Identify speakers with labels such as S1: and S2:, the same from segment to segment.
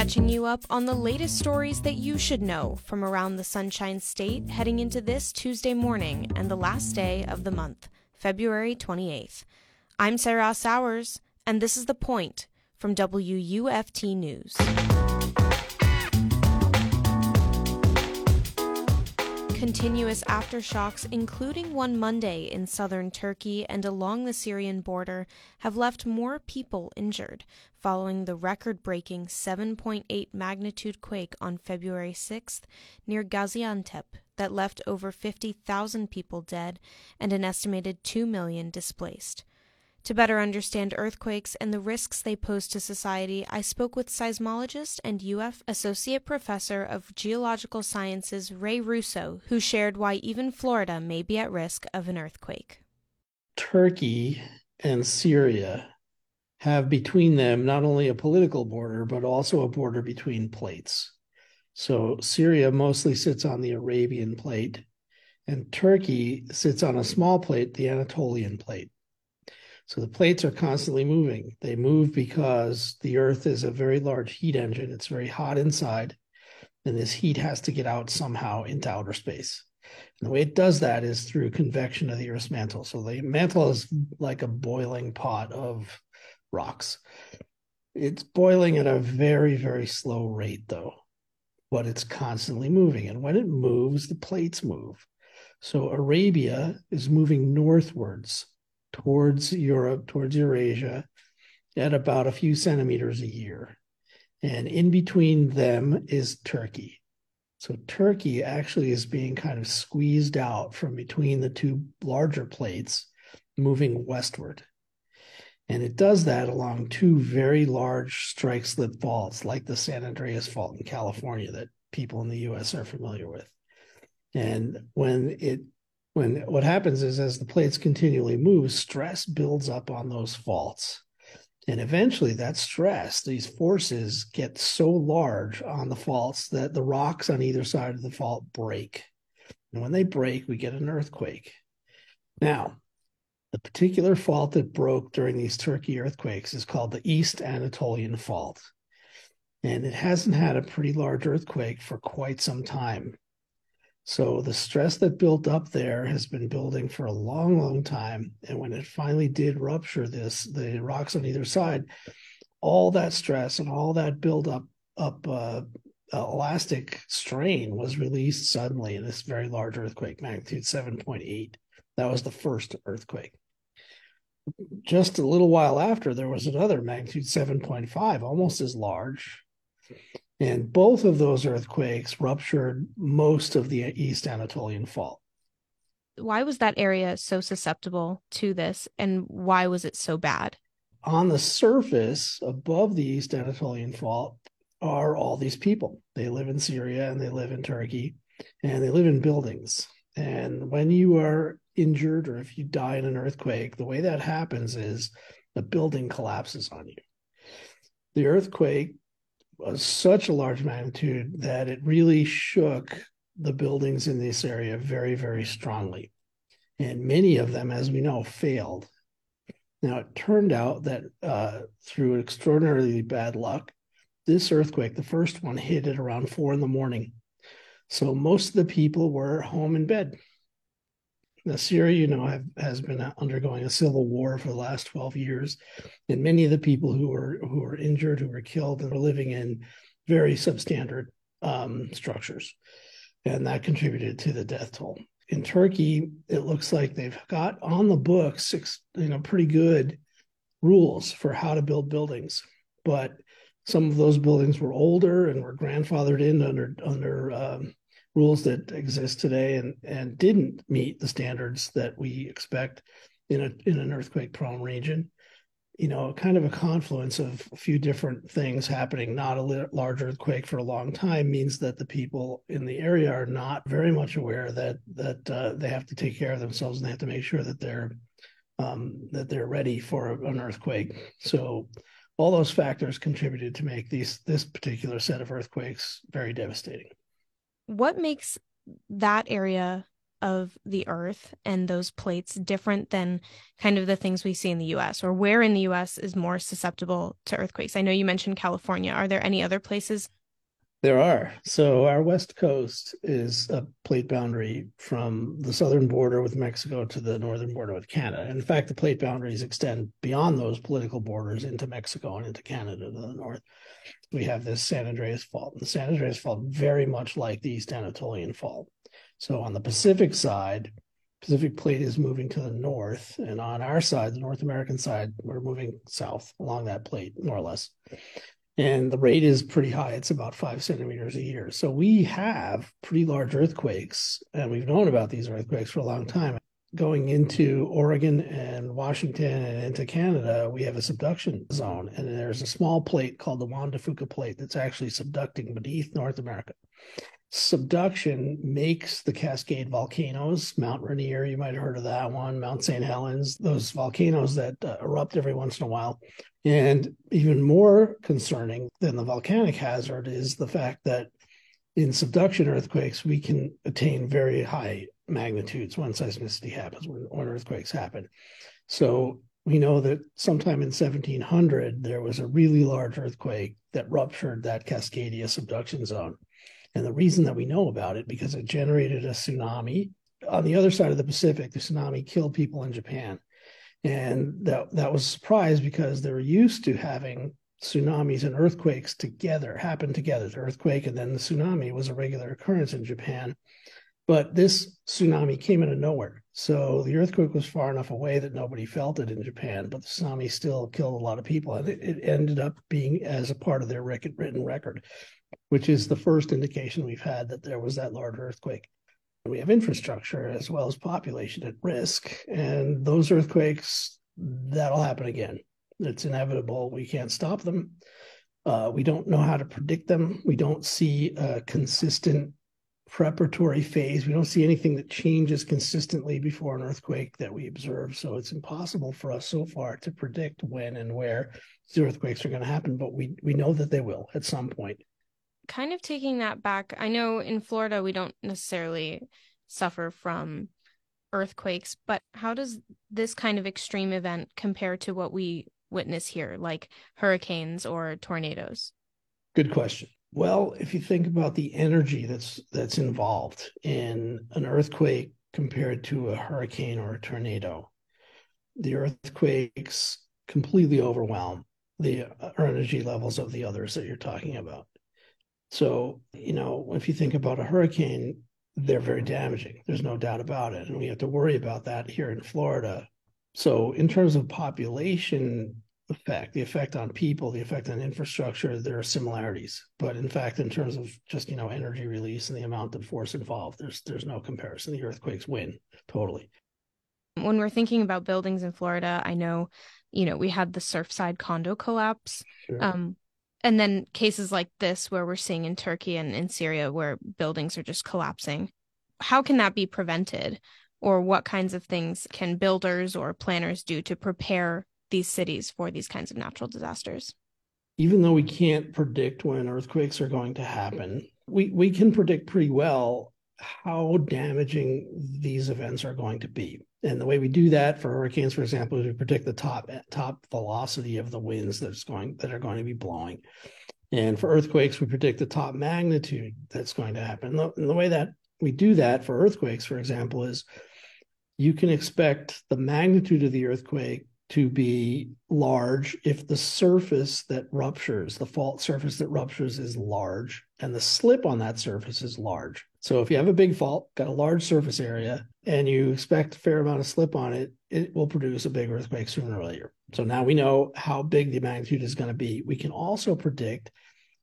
S1: catching you up on the latest stories that you should know from around the Sunshine State heading into this Tuesday morning and the last day of the month, February 28th. I'm Serra Sowers, and this is The Point from WUFT News. Continuous aftershocks, including one Monday in southern Turkey and along the Syrian border, have left more people injured following the record breaking 7.8 magnitude quake on February 6th near Gaziantep that left over 50,000 people dead and an estimated 2 million displaced. To better understand earthquakes and the risks they pose to society, I spoke with seismologist and UF Associate Professor of Geological Sciences Ray Russo, who shared why even Florida may be at risk of an earthquake.
S2: Turkey and Syria have between them not only a political border, but also a border between plates. So Syria mostly sits on the Arabian plate, and Turkey sits on a small plate, the Anatolian plate. So the plates are constantly moving. They move because the Earth is a very large heat engine. It's very hot inside, and this heat has to get out somehow into outer space. And the way it does that is through convection of the Earth's mantle. So the mantle is like a boiling pot of rocks. It's boiling at a very, very slow rate, though, but it's constantly moving. And when it moves, the plates move. So Arabia is moving northwards towards Europe, towards Eurasia, at about a few centimeters a year. And in between them is Turkey. So Turkey actually is being kind of squeezed out from between the two larger plates, moving westward. And it does that along two very large strike slip faults, like the San Andreas Fault in California, that people in the US are familiar with. And when it when what happens is as the plates continually move, stress builds up on those faults. And eventually that stress, these forces get so large on the faults that the rocks on either side of the fault break. And when they break, we get an earthquake. Now, the particular fault that broke during these Turkey earthquakes is called the East Anatolian Fault. And it hasn't had a pretty large earthquake for quite some time. So the stress that built up there has been building for a long, long time. And when it finally did rupture this, the rocks on either side, all that stress and all that build up up uh, elastic strain was released suddenly in this very large earthquake, magnitude 7.8. That was the first earthquake. Just a little while after, there was another magnitude 7.5, almost as large. And both of those earthquakes ruptured most of the East Anatolian Fault.
S1: Why was that area so susceptible to this, and why was it so bad?
S2: On the surface, above the East Anatolian Fault, are all these people. They live in Syria and they live in Turkey and they live in buildings. And when you are injured or if you die in an earthquake, the way that happens is the building collapses on you. The earthquake was such a large magnitude that it really shook the buildings in this area very, very strongly. And many of them, as we know, failed. Now, it turned out that uh, through extraordinarily bad luck, this earthquake, the first one, hit at around four in the morning. So most of the people were home in bed. Now, Syria, you know, have, has been undergoing a civil war for the last 12 years, and many of the people who were who were injured, who were killed, are living in very substandard um, structures, and that contributed to the death toll. In Turkey, it looks like they've got on the books, six, you know, pretty good rules for how to build buildings, but some of those buildings were older and were grandfathered in under under um, rules that exist today and and didn't meet the standards that we expect in a in an earthquake prone region. You know kind of a confluence of a few different things happening. Not a large earthquake for a long time means that the people in the area are not very much aware that that uh, they have to take care of themselves and they have to make sure that they're um, that they're ready for an earthquake. So all those factors contributed to make these this particular set of earthquakes very devastating
S1: what makes that area of the earth and those plates different than kind of the things we see in the US or where in the US is more susceptible to earthquakes? I know you mentioned California. Are there any other places?
S2: There are. So our west coast is a plate boundary from the southern border with Mexico to the northern border with Canada. In fact, the plate boundaries extend beyond those political borders into Mexico and into Canada to the north. We have this San Andreas Fault. And the San Andreas Fault very much like the East Anatolian Fault. So on the Pacific side, Pacific plate is moving to the north, and on our side, the North American side, we're moving south along that plate, more or less and the rate is pretty high. It's about five centimeters a year. So we have pretty large earthquakes, and we've known about these earthquakes for a long time. Going into Oregon and Washington and into Canada, we have a subduction zone, and there's a small plate called the Juan de Fuca plate that's actually subducting beneath North America. Subduction makes the Cascade volcanoes, Mount Rainier, you might have heard of that one, Mount St. Helens, those volcanoes that uh, erupt every once in a while and even more concerning than the volcanic hazard is the fact that in subduction earthquakes, we can attain very high magnitudes when seismicity happens, when, when earthquakes happen. So we know that sometime in 1700, there was a really large earthquake that ruptured that Cascadia subduction zone. And the reason that we know about it, because it generated a tsunami. On the other side of the Pacific, the tsunami killed people in Japan and that that was a surprise because they were used to having tsunamis and earthquakes together happen together the earthquake and then the tsunami was a regular occurrence in japan. But this tsunami came out of nowhere. So the earthquake was far enough away that nobody felt it in japan but the tsunami still killed a lot of people and it, it ended up being as a part of their record, written record which is the first indication we've had that there was that large earthquake we have infrastructure as well as population at risk. And those earthquakes, that'll happen again. It's inevitable. We can't stop them. Uh, we don't know how to predict them. We don't see a consistent preparatory phase. We don't see anything that changes consistently before an earthquake that we observe. So it's impossible for us so far to predict when and where the earthquakes are going to happen, but we, we know that they will at some point
S1: kind of taking that back, I know in Florida we don't necessarily suffer from earthquakes, but how does this kind of extreme event compare to what we witness here, like hurricanes or tornadoes?
S2: Good question. Well, if you think about the energy that's that's involved in an earthquake compared to a hurricane or a tornado, the earthquakes completely overwhelm the uh, energy levels of the others that you're talking about. So, you know, if you think about a hurricane, they're very damaging. There's no doubt about it. And we have to worry about that here in Florida. So, in terms of population effect, the effect on people, the effect on infrastructure, there are similarities. But in fact, in terms of just, you know, energy release and the amount of force involved, there's there's no comparison. The earthquakes win totally.
S1: When we're thinking about buildings in Florida, I know, you know, we had the Surfside condo collapse. Sure. Um, and then cases like this where we're seeing in Turkey and in Syria where buildings are just collapsing. How can that be prevented? Or what kinds of things can builders or planners do to prepare these cities for these kinds of natural disasters?
S2: Even though we can't predict when earthquakes are going to happen, we, we can predict pretty well how damaging these events are going to be. And the way we do that for hurricanes, for example, is we predict the top top velocity of the winds that's going that are going to be blowing. And for earthquakes, we predict the top magnitude that's going to happen. And the, and the way that we do that for earthquakes, for example, is you can expect the magnitude of the earthquake to be large if the surface that ruptures, the fault surface that ruptures is large, and the slip on that surface is large. So if you have a big fault, got a large surface area, and you expect a fair amount of slip on it, it will produce a big earthquake sooner or later. So now we know how big the magnitude is going to be. We can also predict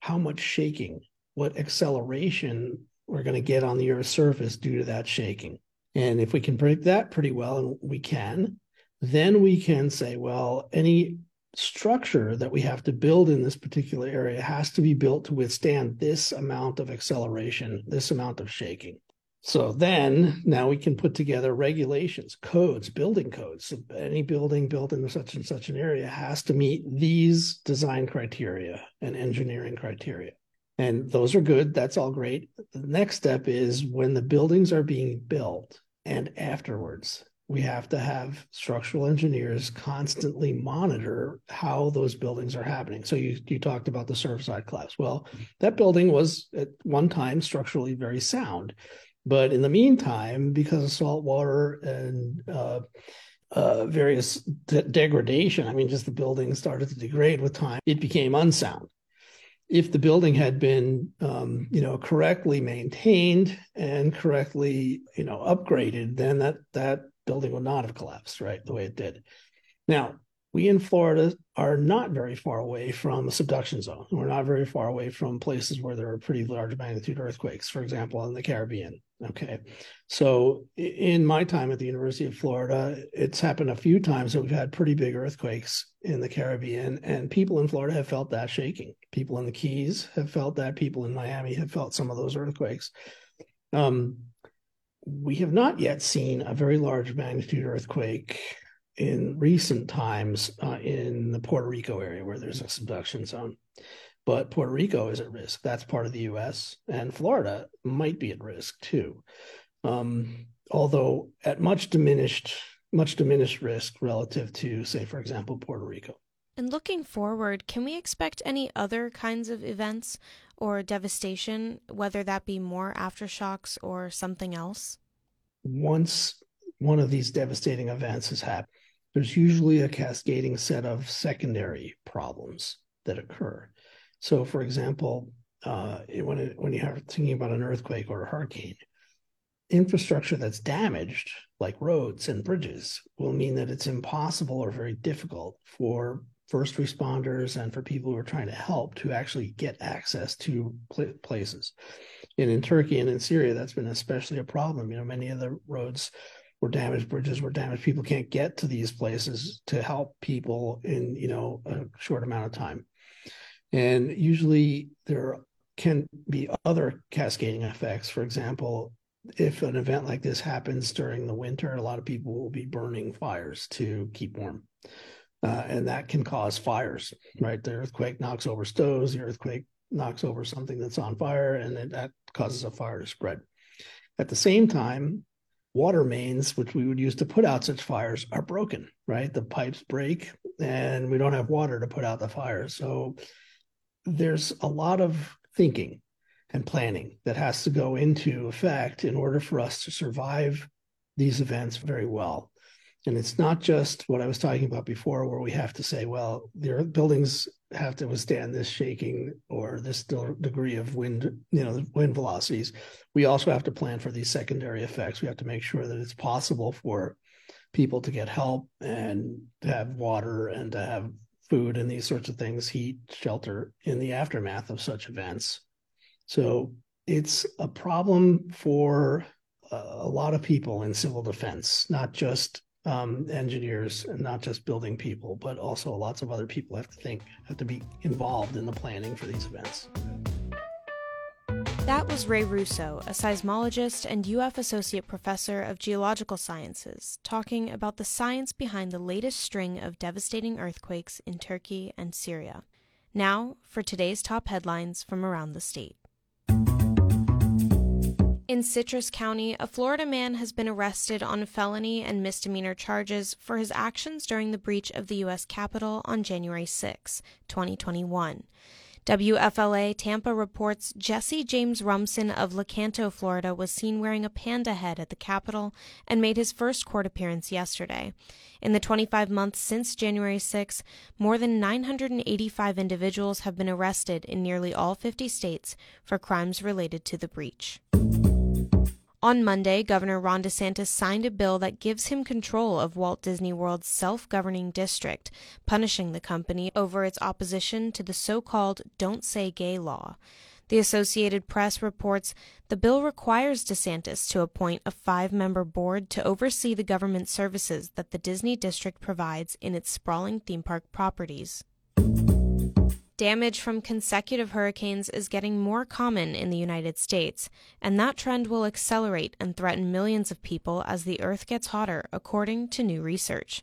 S2: how much shaking, what acceleration we're going to get on the Earth's surface due to that shaking. And if we can predict that pretty well, and we can, then we can say, well, any structure that we have to build in this particular area has to be built to withstand this amount of acceleration, this amount of shaking. So then now we can put together regulations, codes, building codes. So any building built in such and such an area has to meet these design criteria and engineering criteria. And those are good. That's all great. The next step is when the buildings are being built and afterwards, we have to have structural engineers constantly monitor how those buildings are happening. So you you talked about the Surfside collapse. Well, that building was at one time structurally very sound, but in the meantime, because of salt water and uh, uh, various de- degradation, I mean, just the building started to degrade with time. It became unsound if the building had been um, you know correctly maintained and correctly you know upgraded then that that building would not have collapsed right the way it did now we in Florida are not very far away from a subduction zone. We're not very far away from places where there are pretty large magnitude earthquakes, for example, in the Caribbean. Okay. So in my time at the University of Florida, it's happened a few times that we've had pretty big earthquakes in the Caribbean, and people in Florida have felt that shaking. People in the Keys have felt that. People in Miami have felt some of those earthquakes. Um, we have not yet seen a very large magnitude earthquake in recent times uh, in the Puerto Rico area where there's a subduction zone. But Puerto Rico is at risk. That's part of the US. And Florida might be at risk too. Um, although at much diminished, much diminished risk relative to, say, for example, Puerto Rico.
S1: And looking forward, can we expect any other kinds of events or devastation, whether that be more aftershocks or something else?
S2: Once one of these devastating events has happened, there's usually a cascading set of secondary problems that occur. So, for example, uh, when it, when you are thinking about an earthquake or a hurricane, infrastructure that's damaged, like roads and bridges, will mean that it's impossible or very difficult for first responders and for people who are trying to help to actually get access to pl- places. And in Turkey and in Syria, that's been especially a problem. You know, many of the roads were damaged, bridges were damaged. People can't get to these places to help people in you know a short amount of time. And usually there can be other cascading effects. For example, if an event like this happens during the winter, a lot of people will be burning fires to keep warm. Uh, and that can cause fires, right? The earthquake knocks over stoves, the earthquake knocks over something that's on fire, and it, that causes a fire to spread. At the same time, water mains, which we would use to put out such fires, are broken, right? The pipes break and we don't have water to put out the fire. So there's a lot of thinking and planning that has to go into effect in order for us to survive these events very well. And it's not just what I was talking about before, where we have to say, well, the buildings have to withstand this shaking or this degree of wind, you know, wind velocities. We also have to plan for these secondary effects. We have to make sure that it's possible for people to get help and to have water and to have food and these sorts of things, heat, shelter in the aftermath of such events. So it's a problem for uh, a lot of people in civil defense, not just um, engineers and not just building people, but also lots of other people have to think, have to be involved in the planning for these events.
S1: That was Ray Russo, a seismologist and UF Associate Professor of Geological Sciences, talking about the science behind the latest string of devastating earthquakes in Turkey and Syria. Now, for today's top headlines from around the state. In Citrus County, a Florida man has been arrested on felony and misdemeanor charges for his actions during the breach of the U.S. Capitol on January 6, 2021. WFLA Tampa reports Jesse James Rumson of Lecanto, Florida, was seen wearing a panda head at the Capitol and made his first court appearance yesterday. In the 25 months since January 6, more than 985 individuals have been arrested in nearly all 50 states for crimes related to the breach. On Monday, Governor Ron DeSantis signed a bill that gives him control of Walt Disney World's self governing district, punishing the company over its opposition to the so called Don't Say Gay law. The Associated Press reports the bill requires DeSantis to appoint a five member board to oversee the government services that the Disney district provides in its sprawling theme park properties. Damage from consecutive hurricanes is getting more common in the United States, and that trend will accelerate and threaten millions of people as the Earth gets hotter, according to new research.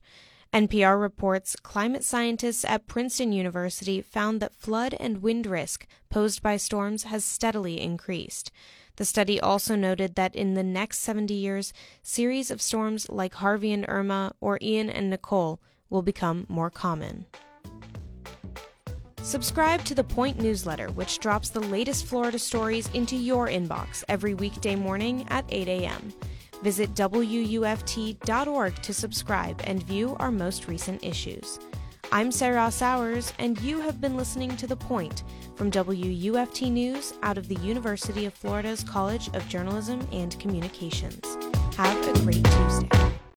S1: NPR reports climate scientists at Princeton University found that flood and wind risk posed by storms has steadily increased. The study also noted that in the next 70 years, series of storms like Harvey and Irma or Ian and Nicole will become more common. Subscribe to the Point newsletter, which drops the latest Florida stories into your inbox every weekday morning at 8 a.m. Visit WUFT.org to subscribe and view our most recent issues. I'm Serra Sowers, and you have been listening to The Point from WUFT News out of the University of Florida's College of Journalism and Communications. Have a great Tuesday.